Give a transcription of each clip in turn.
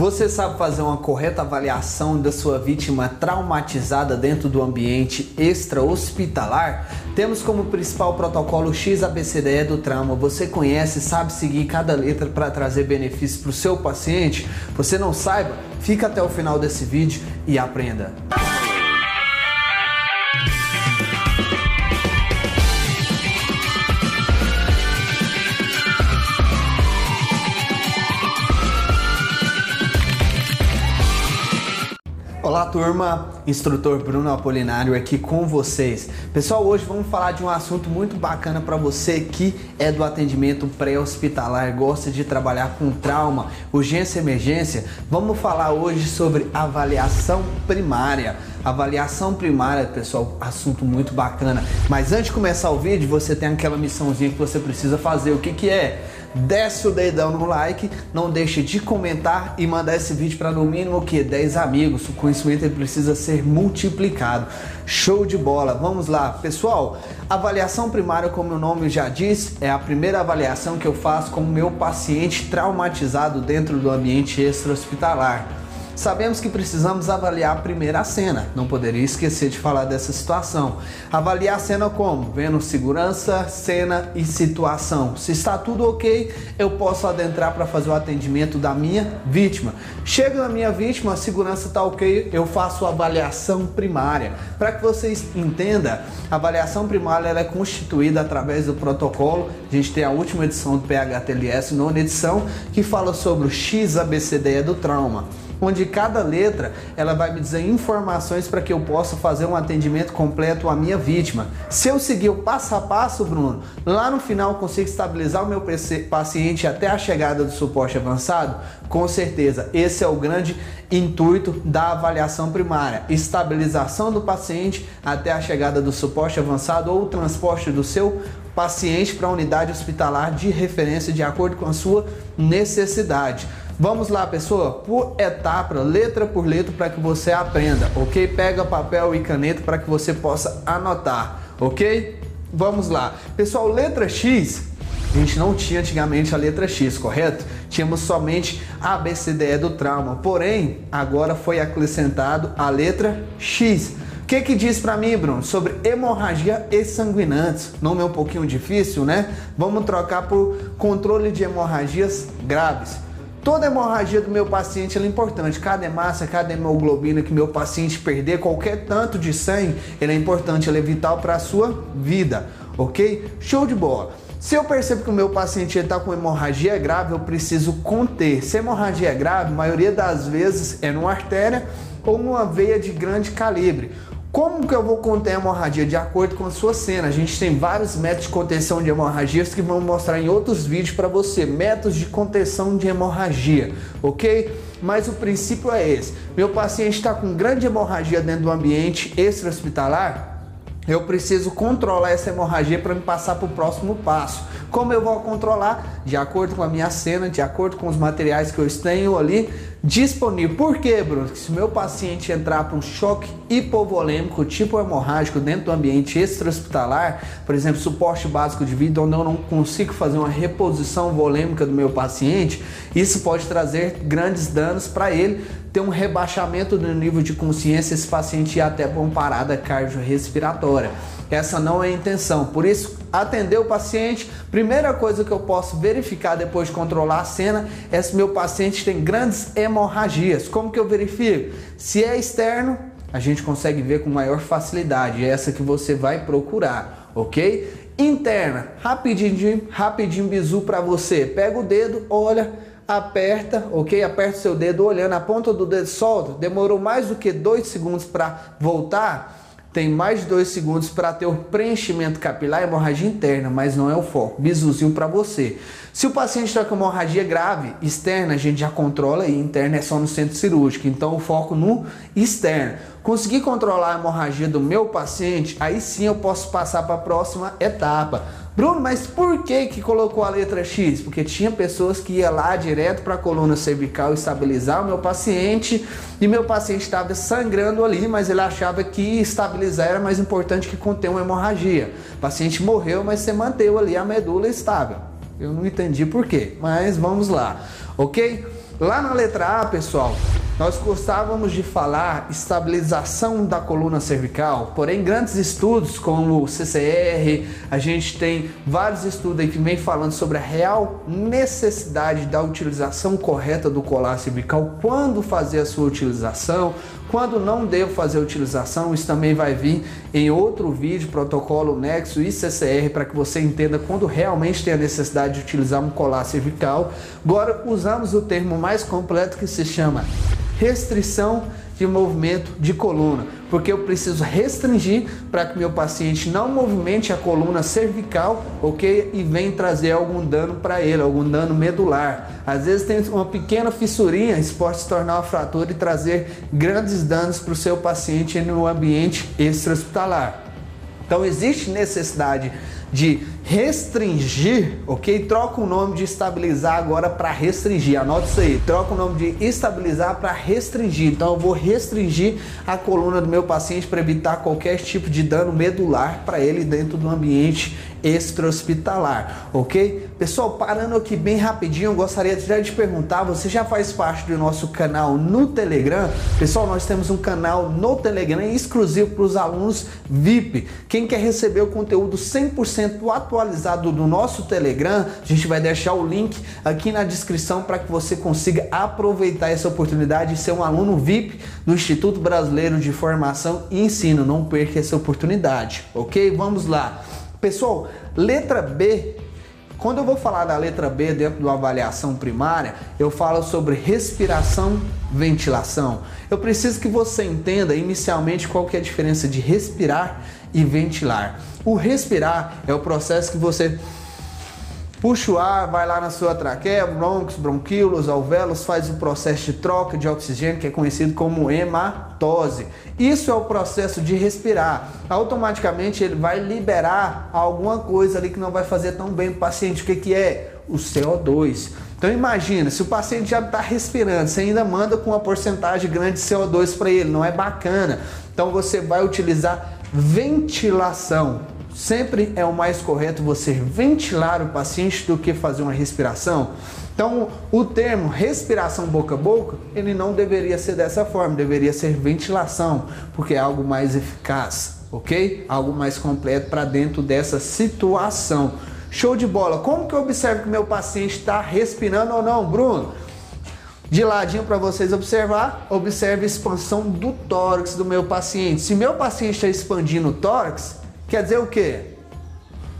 Você sabe fazer uma correta avaliação da sua vítima traumatizada dentro do ambiente extra-hospitalar? Temos como principal protocolo XABCDE do trauma. Você conhece, sabe seguir cada letra para trazer benefícios para o seu paciente? Você não saiba? Fica até o final desse vídeo e aprenda. Olá turma, instrutor Bruno Apolinário aqui com vocês. Pessoal, hoje vamos falar de um assunto muito bacana para você que é do atendimento pré-hospitalar, gosta de trabalhar com trauma, urgência emergência. Vamos falar hoje sobre avaliação primária. Avaliação primária, pessoal, assunto muito bacana. Mas antes de começar o vídeo, você tem aquela missãozinha que você precisa fazer. O que que é? Desce o dedão no like, não deixe de comentar e mandar esse vídeo para no mínimo o que 10 amigos. O conhecimento precisa ser multiplicado. Show de bola. Vamos lá, pessoal. Avaliação primária, como o nome já diz, é a primeira avaliação que eu faço com o meu paciente traumatizado dentro do ambiente extra-hospitalar. Sabemos que precisamos avaliar a primeira cena, não poderia esquecer de falar dessa situação. Avaliar a cena como? Vendo segurança, cena e situação. Se está tudo ok, eu posso adentrar para fazer o atendimento da minha vítima. Chega na minha vítima, a segurança está ok, eu faço a avaliação primária. Para que vocês entendam, a avaliação primária é constituída através do protocolo. A gente tem a última edição do PHTLS, nona edição, que fala sobre o XABCDE do trauma onde cada letra ela vai me dizer informações para que eu possa fazer um atendimento completo à minha vítima. Se eu seguir o passo a passo, Bruno, lá no final consigo estabilizar o meu paciente até a chegada do suporte avançado, com certeza esse é o grande intuito da avaliação primária, estabilização do paciente até a chegada do suporte avançado ou o transporte do seu paciente para a unidade hospitalar de referência de acordo com a sua necessidade. Vamos lá, pessoa, por etapa, letra por letra, para que você aprenda, ok? Pega papel e caneta para que você possa anotar, ok? Vamos lá. Pessoal, letra X, a gente não tinha antigamente a letra X, correto? Tínhamos somente a ABCDE do trauma, porém, agora foi acrescentado a letra X. O que que diz para mim, Bruno, sobre hemorragia e sanguinantes? Nome é um pouquinho difícil, né? Vamos trocar por controle de hemorragias graves. Toda hemorragia do meu paciente é importante. Cada hemácia, cada hemoglobina que meu paciente perder, qualquer tanto de sangue, ele é importante, ele é vital para a sua vida, ok? Show de bola. Se eu percebo que o meu paciente está com hemorragia grave, eu preciso conter. Se a hemorragia é grave, a maioria das vezes é numa artéria ou numa veia de grande calibre. Como que eu vou conter a hemorragia? De acordo com a sua cena. A gente tem vários métodos de contenção de hemorragias que vamos mostrar em outros vídeos para você. Métodos de contenção de hemorragia, ok? Mas o princípio é esse. Meu paciente está com grande hemorragia dentro do ambiente extra-hospitalar, eu preciso controlar essa hemorragia para me passar para o próximo passo. Como eu vou controlar? De acordo com a minha cena, de acordo com os materiais que eu tenho ali disponível. Por quê, Bruno? Se meu paciente entrar para um choque hipovolêmico tipo hemorrágico dentro do ambiente extra-hospitalar, por exemplo, suporte básico de vida, onde eu não consigo fazer uma reposição volêmica do meu paciente, isso pode trazer grandes danos para ele, ter um rebaixamento do nível de consciência, esse paciente ir até para uma parada cardiorrespiratória. Essa não é a intenção. Por isso, atender o paciente, primeira coisa que eu posso verificar depois de controlar a cena é se meu paciente tem grandes hemorragias. Como que eu verifico? Se é externo, a gente consegue ver com maior facilidade. É essa que você vai procurar, ok? Interna, rapidinho, rapidinho bizu para você. Pega o dedo, olha, aperta, ok? Aperta o seu dedo olhando, a ponta do dedo solta. Demorou mais do que dois segundos para voltar tem mais de dois segundos para ter o preenchimento capilar e hemorragia interna, mas não é o foco. Bizuzinho para você. Se o paciente está com hemorragia grave externa, a gente já controla e interna é só no centro cirúrgico. Então o foco no externo. Conseguir controlar a hemorragia do meu paciente, aí sim eu posso passar para a próxima etapa. Bruno, mas por que que colocou a letra X? Porque tinha pessoas que ia lá direto para a coluna cervical estabilizar o meu paciente e meu paciente estava sangrando ali, mas ele achava que estabilizar era mais importante que conter uma hemorragia. O paciente morreu, mas você manteve ali a medula estável. Eu não entendi por quê, mas vamos lá, ok? Lá na letra A, pessoal, nós gostávamos de falar estabilização da coluna cervical, porém grandes estudos como o CCR, a gente tem vários estudos aí que vem falando sobre a real necessidade da utilização correta do colar cervical, quando fazer a sua utilização, quando não devo fazer utilização, isso também vai vir em outro vídeo, protocolo Nexo e CCR, para que você entenda quando realmente tem a necessidade de utilizar um colar cervical. Agora usamos o termo mais completo que se chama restrição de movimento de coluna, porque eu preciso restringir para que meu paciente não movimente a coluna cervical, ok? E vem trazer algum dano para ele, algum dano medular. Às vezes tem uma pequena fissurinha, isso pode se tornar uma fratura e trazer grandes danos para o seu paciente no ambiente extra-hospitalar. Então existe necessidade de restringir, ok? Troca o nome de estabilizar agora para restringir. Anota isso aí. Troca o nome de estabilizar para restringir. Então eu vou restringir a coluna do meu paciente para evitar qualquer tipo de dano medular para ele dentro do ambiente extra-hospitalar, ok? Pessoal, parando aqui bem rapidinho, eu gostaria de te perguntar, você já faz parte do nosso canal no Telegram? Pessoal, nós temos um canal no Telegram exclusivo para os alunos VIP. Quem quer receber o conteúdo 100% atualizado do nosso Telegram, a gente vai deixar o link aqui na descrição para que você consiga aproveitar essa oportunidade de ser um aluno VIP do Instituto Brasileiro de Formação e Ensino. Não perca essa oportunidade, ok? Vamos lá. Pessoal, letra B quando eu vou falar da letra B dentro de uma avaliação primária, eu falo sobre respiração, ventilação. Eu preciso que você entenda inicialmente qual que é a diferença de respirar e ventilar. O respirar é o processo que você puxa o ar, vai lá na sua traqueia, brônquios, bronquíolos, alvéolos, faz o processo de troca de oxigênio, que é conhecido como hematose. Isso é o processo de respirar. Automaticamente ele vai liberar alguma coisa ali que não vai fazer tão bem para o paciente. O que, que é? O CO2. Então imagina, se o paciente já está respirando, você ainda manda com uma porcentagem grande de CO2 para ele, não é bacana. Então você vai utilizar ventilação. Sempre é o mais correto você ventilar o paciente do que fazer uma respiração. Então, o termo respiração boca a boca, ele não deveria ser dessa forma, deveria ser ventilação, porque é algo mais eficaz, ok? Algo mais completo para dentro dessa situação. Show de bola. Como que eu observo que meu paciente está respirando ou não, Bruno? De ladinho para vocês observar, observe a expansão do tórax do meu paciente. Se meu paciente está expandindo o tórax, quer dizer o quê?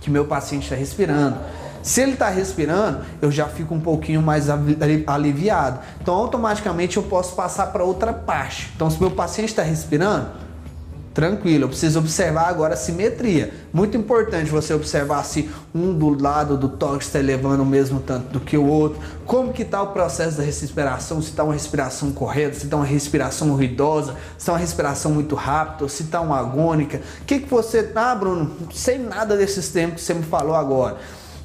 Que meu paciente está respirando. Se ele está respirando, eu já fico um pouquinho mais aliviado. Então, automaticamente eu posso passar para outra parte. Então, se meu paciente está respirando, tranquilo. Eu preciso observar agora a simetria. Muito importante você observar se um do lado do tórax está elevando o mesmo tanto do que o outro. Como que está o processo da respiração? Se está uma respiração correta, se está uma respiração ruidosa, se está uma respiração muito rápida, se está uma agônica. O que, que você... Ah, Bruno, sem nada desses tempos que você me falou agora.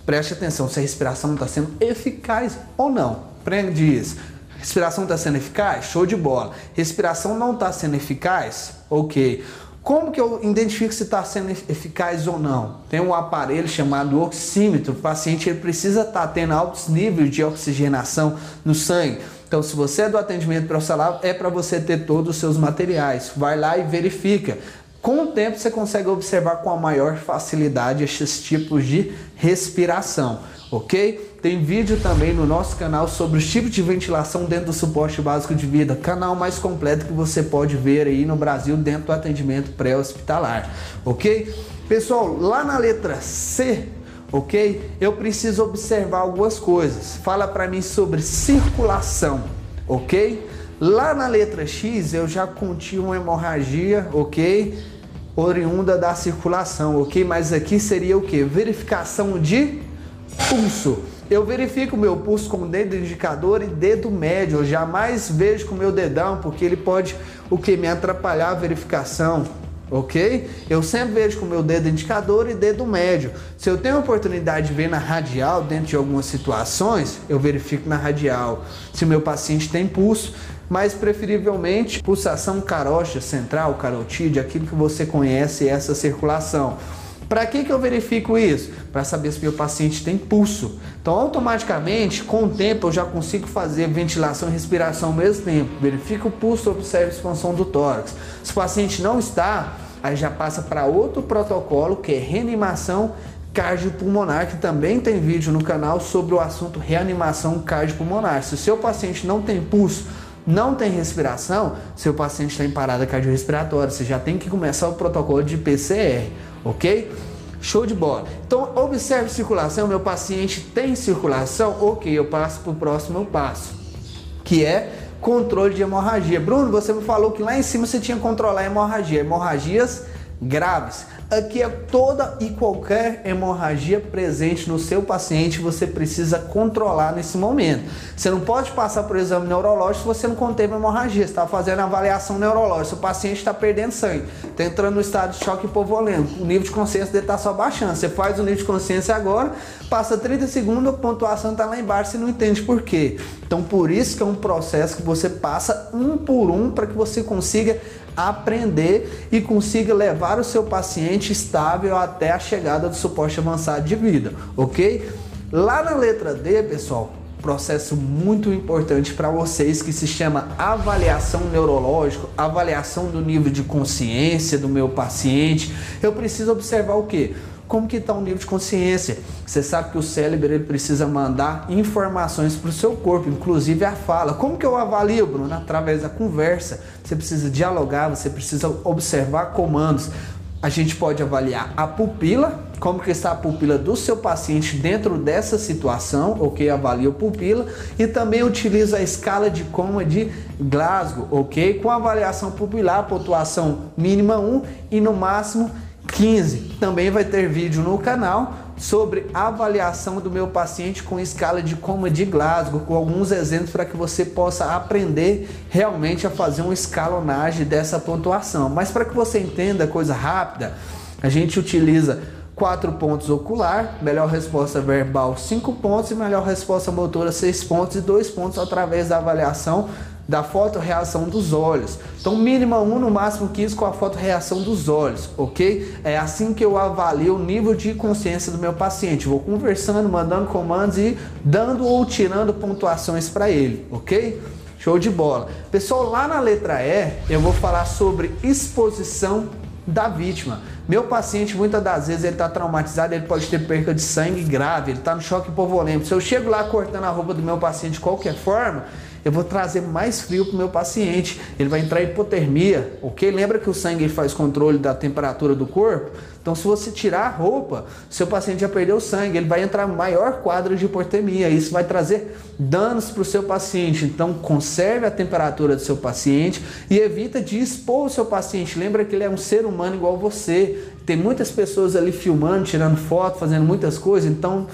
Preste atenção se a respiração está sendo eficaz ou não. Prende isso. Respiração está sendo eficaz? Show de bola. Respiração não está sendo eficaz? Ok. Como que eu identifico se está sendo eficaz ou não? Tem um aparelho chamado oxímetro. O paciente ele precisa estar tá tendo altos níveis de oxigenação no sangue. Então, se você é do atendimento profissional, é para você ter todos os seus materiais. Vai lá e verifica. Com o tempo, você consegue observar com a maior facilidade esses tipos de respiração ok? Tem vídeo também no nosso canal sobre os tipos de ventilação dentro do suporte básico de vida, canal mais completo que você pode ver aí no Brasil dentro do atendimento pré-hospitalar, ok? Pessoal, lá na letra C, ok? Eu preciso observar algumas coisas. Fala para mim sobre circulação, ok? Lá na letra X eu já continha uma hemorragia, ok? Oriunda da circulação, ok? Mas aqui seria o que? Verificação de Pulso. Eu verifico meu pulso com o dedo indicador e dedo médio. Eu jamais vejo com meu dedão, porque ele pode o que me atrapalhar a verificação, ok? Eu sempre vejo com o meu dedo indicador e dedo médio. Se eu tenho a oportunidade de ver na radial dentro de algumas situações, eu verifico na radial. Se o meu paciente tem pulso, mas preferivelmente pulsação carótida central, carotídea, aquilo que você conhece, essa circulação. Para que, que eu verifico isso? Para saber se meu paciente tem pulso. Então, automaticamente, com o tempo, eu já consigo fazer ventilação e respiração ao mesmo tempo. Verifica o pulso, observe a expansão do tórax. Se o paciente não está, aí já passa para outro protocolo, que é reanimação cardiopulmonar, que também tem vídeo no canal sobre o assunto reanimação cardiopulmonar. Se o seu paciente não tem pulso, não tem respiração, seu paciente está em parada cardiorrespiratória, você já tem que começar o protocolo de PCR, ok? Show de bola. Então, observe circulação. Meu paciente tem circulação? Ok, eu passo para o próximo passo, que é controle de hemorragia. Bruno, você me falou que lá em cima você tinha que controlar a hemorragia. Hemorragias graves. Aqui é toda e qualquer hemorragia presente no seu paciente, você precisa controlar nesse momento. Você não pode passar por exame neurológico se você não conteve hemorragia, está fazendo avaliação neurológica, o paciente está perdendo sangue, está entrando no estado de choque hipovolêmico, o nível de consciência dele está só baixando. Você faz o nível de consciência agora, passa 30 segundos, a pontuação está lá embaixo, você não entende por quê. Então, por isso que é um processo que você passa um por um para que você consiga aprender e consiga levar o seu paciente estável até a chegada do suporte avançado de vida, ok? Lá na letra D, pessoal, processo muito importante para vocês que se chama avaliação neurológica, avaliação do nível de consciência do meu paciente. Eu preciso observar o que? Como que está o nível de consciência. Você sabe que o cérebro ele precisa mandar informações para o seu corpo, inclusive a fala. Como que eu avalio, Bruno? Através da conversa. Você precisa dialogar, você precisa observar comandos. A gente pode avaliar a pupila, como que está a pupila do seu paciente dentro dessa situação, ok? Avalia a pupila e também utiliza a escala de coma de Glasgow, ok? Com avaliação pupilar, pontuação mínima 1 e no máximo 15. Também vai ter vídeo no canal sobre avaliação do meu paciente com escala de coma de Glasgow, com alguns exemplos para que você possa aprender realmente a fazer uma escalonagem dessa pontuação. Mas para que você entenda coisa rápida, a gente utiliza quatro pontos ocular, melhor resposta verbal 5 pontos e melhor resposta motora 6 pontos e 2 pontos através da avaliação da fotorreação dos olhos. Então, mínima 1, no máximo 15 com a fotorreação dos olhos, ok? É assim que eu avalio o nível de consciência do meu paciente. Vou conversando, mandando comandos e dando ou tirando pontuações para ele, ok? Show de bola. Pessoal, lá na letra E, eu vou falar sobre exposição da vítima. Meu paciente, muitas das vezes, ele está traumatizado, ele pode ter perca de sangue grave, ele está no choque hipovolêmico. Se eu chego lá cortando a roupa do meu paciente de qualquer forma, eu vou trazer mais frio para o meu paciente. Ele vai entrar em hipotermia, ok? Lembra que o sangue faz controle da temperatura do corpo? Então, se você tirar a roupa, seu paciente já perdeu sangue, ele vai entrar maior quadro de hipotermia. Isso vai trazer danos para o seu paciente. Então, conserve a temperatura do seu paciente e evita de expor o seu paciente. Lembra que ele é um ser humano igual você. Tem muitas pessoas ali filmando, tirando foto, fazendo muitas coisas. Então,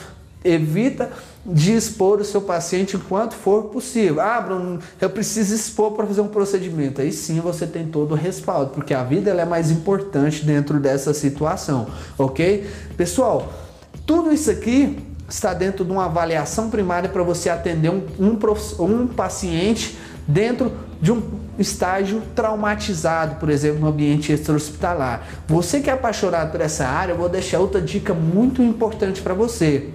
evita de expor o seu paciente enquanto for possível. Ah, Bruno, eu preciso expor para fazer um procedimento. Aí sim você tem todo o respaldo, porque a vida é mais importante dentro dessa situação, ok? Pessoal, tudo isso aqui está dentro de uma avaliação primária para você atender um, um, um paciente dentro de um estágio traumatizado, por exemplo, no ambiente extra-hospitalar. Você que é apaixonado por essa área, eu vou deixar outra dica muito importante para você.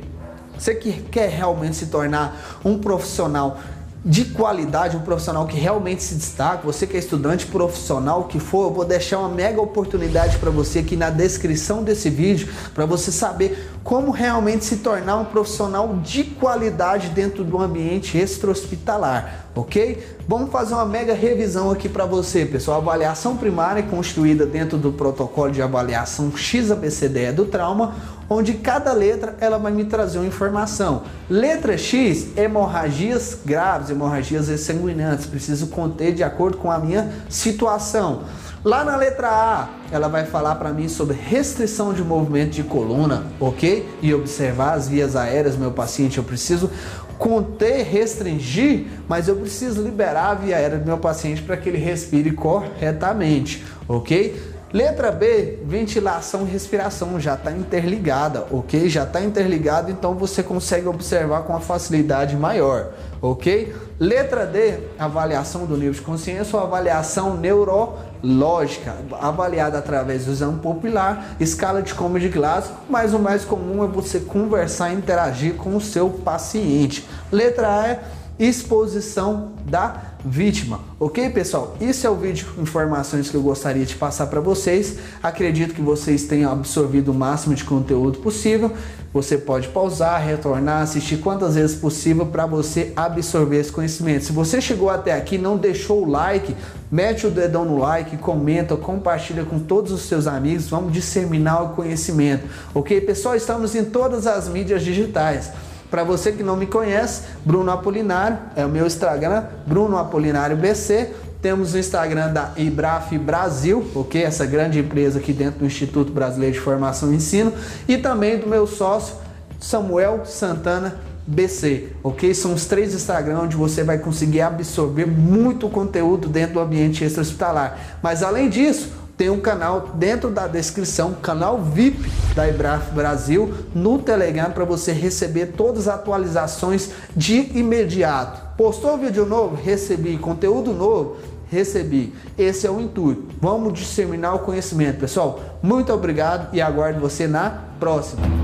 Você que quer realmente se tornar um profissional de qualidade, um profissional que realmente se destaca, você que é estudante profissional que for, eu vou deixar uma mega oportunidade para você aqui na descrição desse vídeo, para você saber como realmente se tornar um profissional de qualidade dentro do ambiente extra-hospitalar, ok? Vamos fazer uma mega revisão aqui para você, pessoal. A avaliação primária é construída dentro do protocolo de avaliação XABCDE do trauma, onde cada letra ela vai me trazer uma informação. Letra X, hemorragias graves, hemorragias exsanguinantes, preciso conter de acordo com a minha situação. Lá na letra A, ela vai falar para mim sobre restrição de movimento de coluna, ok? E observar as vias aéreas, meu paciente, eu preciso conter, restringir, mas eu preciso liberar a via aérea do meu paciente para que ele respire corretamente, ok? Letra B, ventilação e respiração já está interligada, ok? Já está interligado, então você consegue observar com uma facilidade maior, ok? Letra D, avaliação do nível de consciência ou avaliação neurológica, avaliada através do exame popular, escala de Comedy Glasgow, mas o mais comum é você conversar e interagir com o seu paciente. Letra A é exposição da vítima. Ok, pessoal? Esse é o vídeo com informações que eu gostaria de passar para vocês. Acredito que vocês tenham absorvido o máximo de conteúdo possível. Você pode pausar, retornar, assistir quantas vezes possível para você absorver esse conhecimento. Se você chegou até aqui, não deixou o like, mete o dedão no like, comenta, compartilha com todos os seus amigos. Vamos disseminar o conhecimento. Ok, pessoal? Estamos em todas as mídias digitais. Para você que não me conhece, Bruno Apolinário é o meu Instagram, Bruno Apolinário BC. Temos o Instagram da Ibraf Brasil, ok? Essa grande empresa aqui dentro do Instituto Brasileiro de Formação e Ensino. E também do meu sócio, Samuel Santana BC, ok? São os três Instagram onde você vai conseguir absorver muito conteúdo dentro do ambiente extra-hospitalar. Mas além disso, tem um canal dentro da descrição, canal VIP da Ibraf Brasil no Telegram para você receber todas as atualizações de imediato. Postou vídeo novo? Recebi. Conteúdo novo? Recebi. Esse é o intuito. Vamos disseminar o conhecimento, pessoal. Muito obrigado e aguardo você na próxima.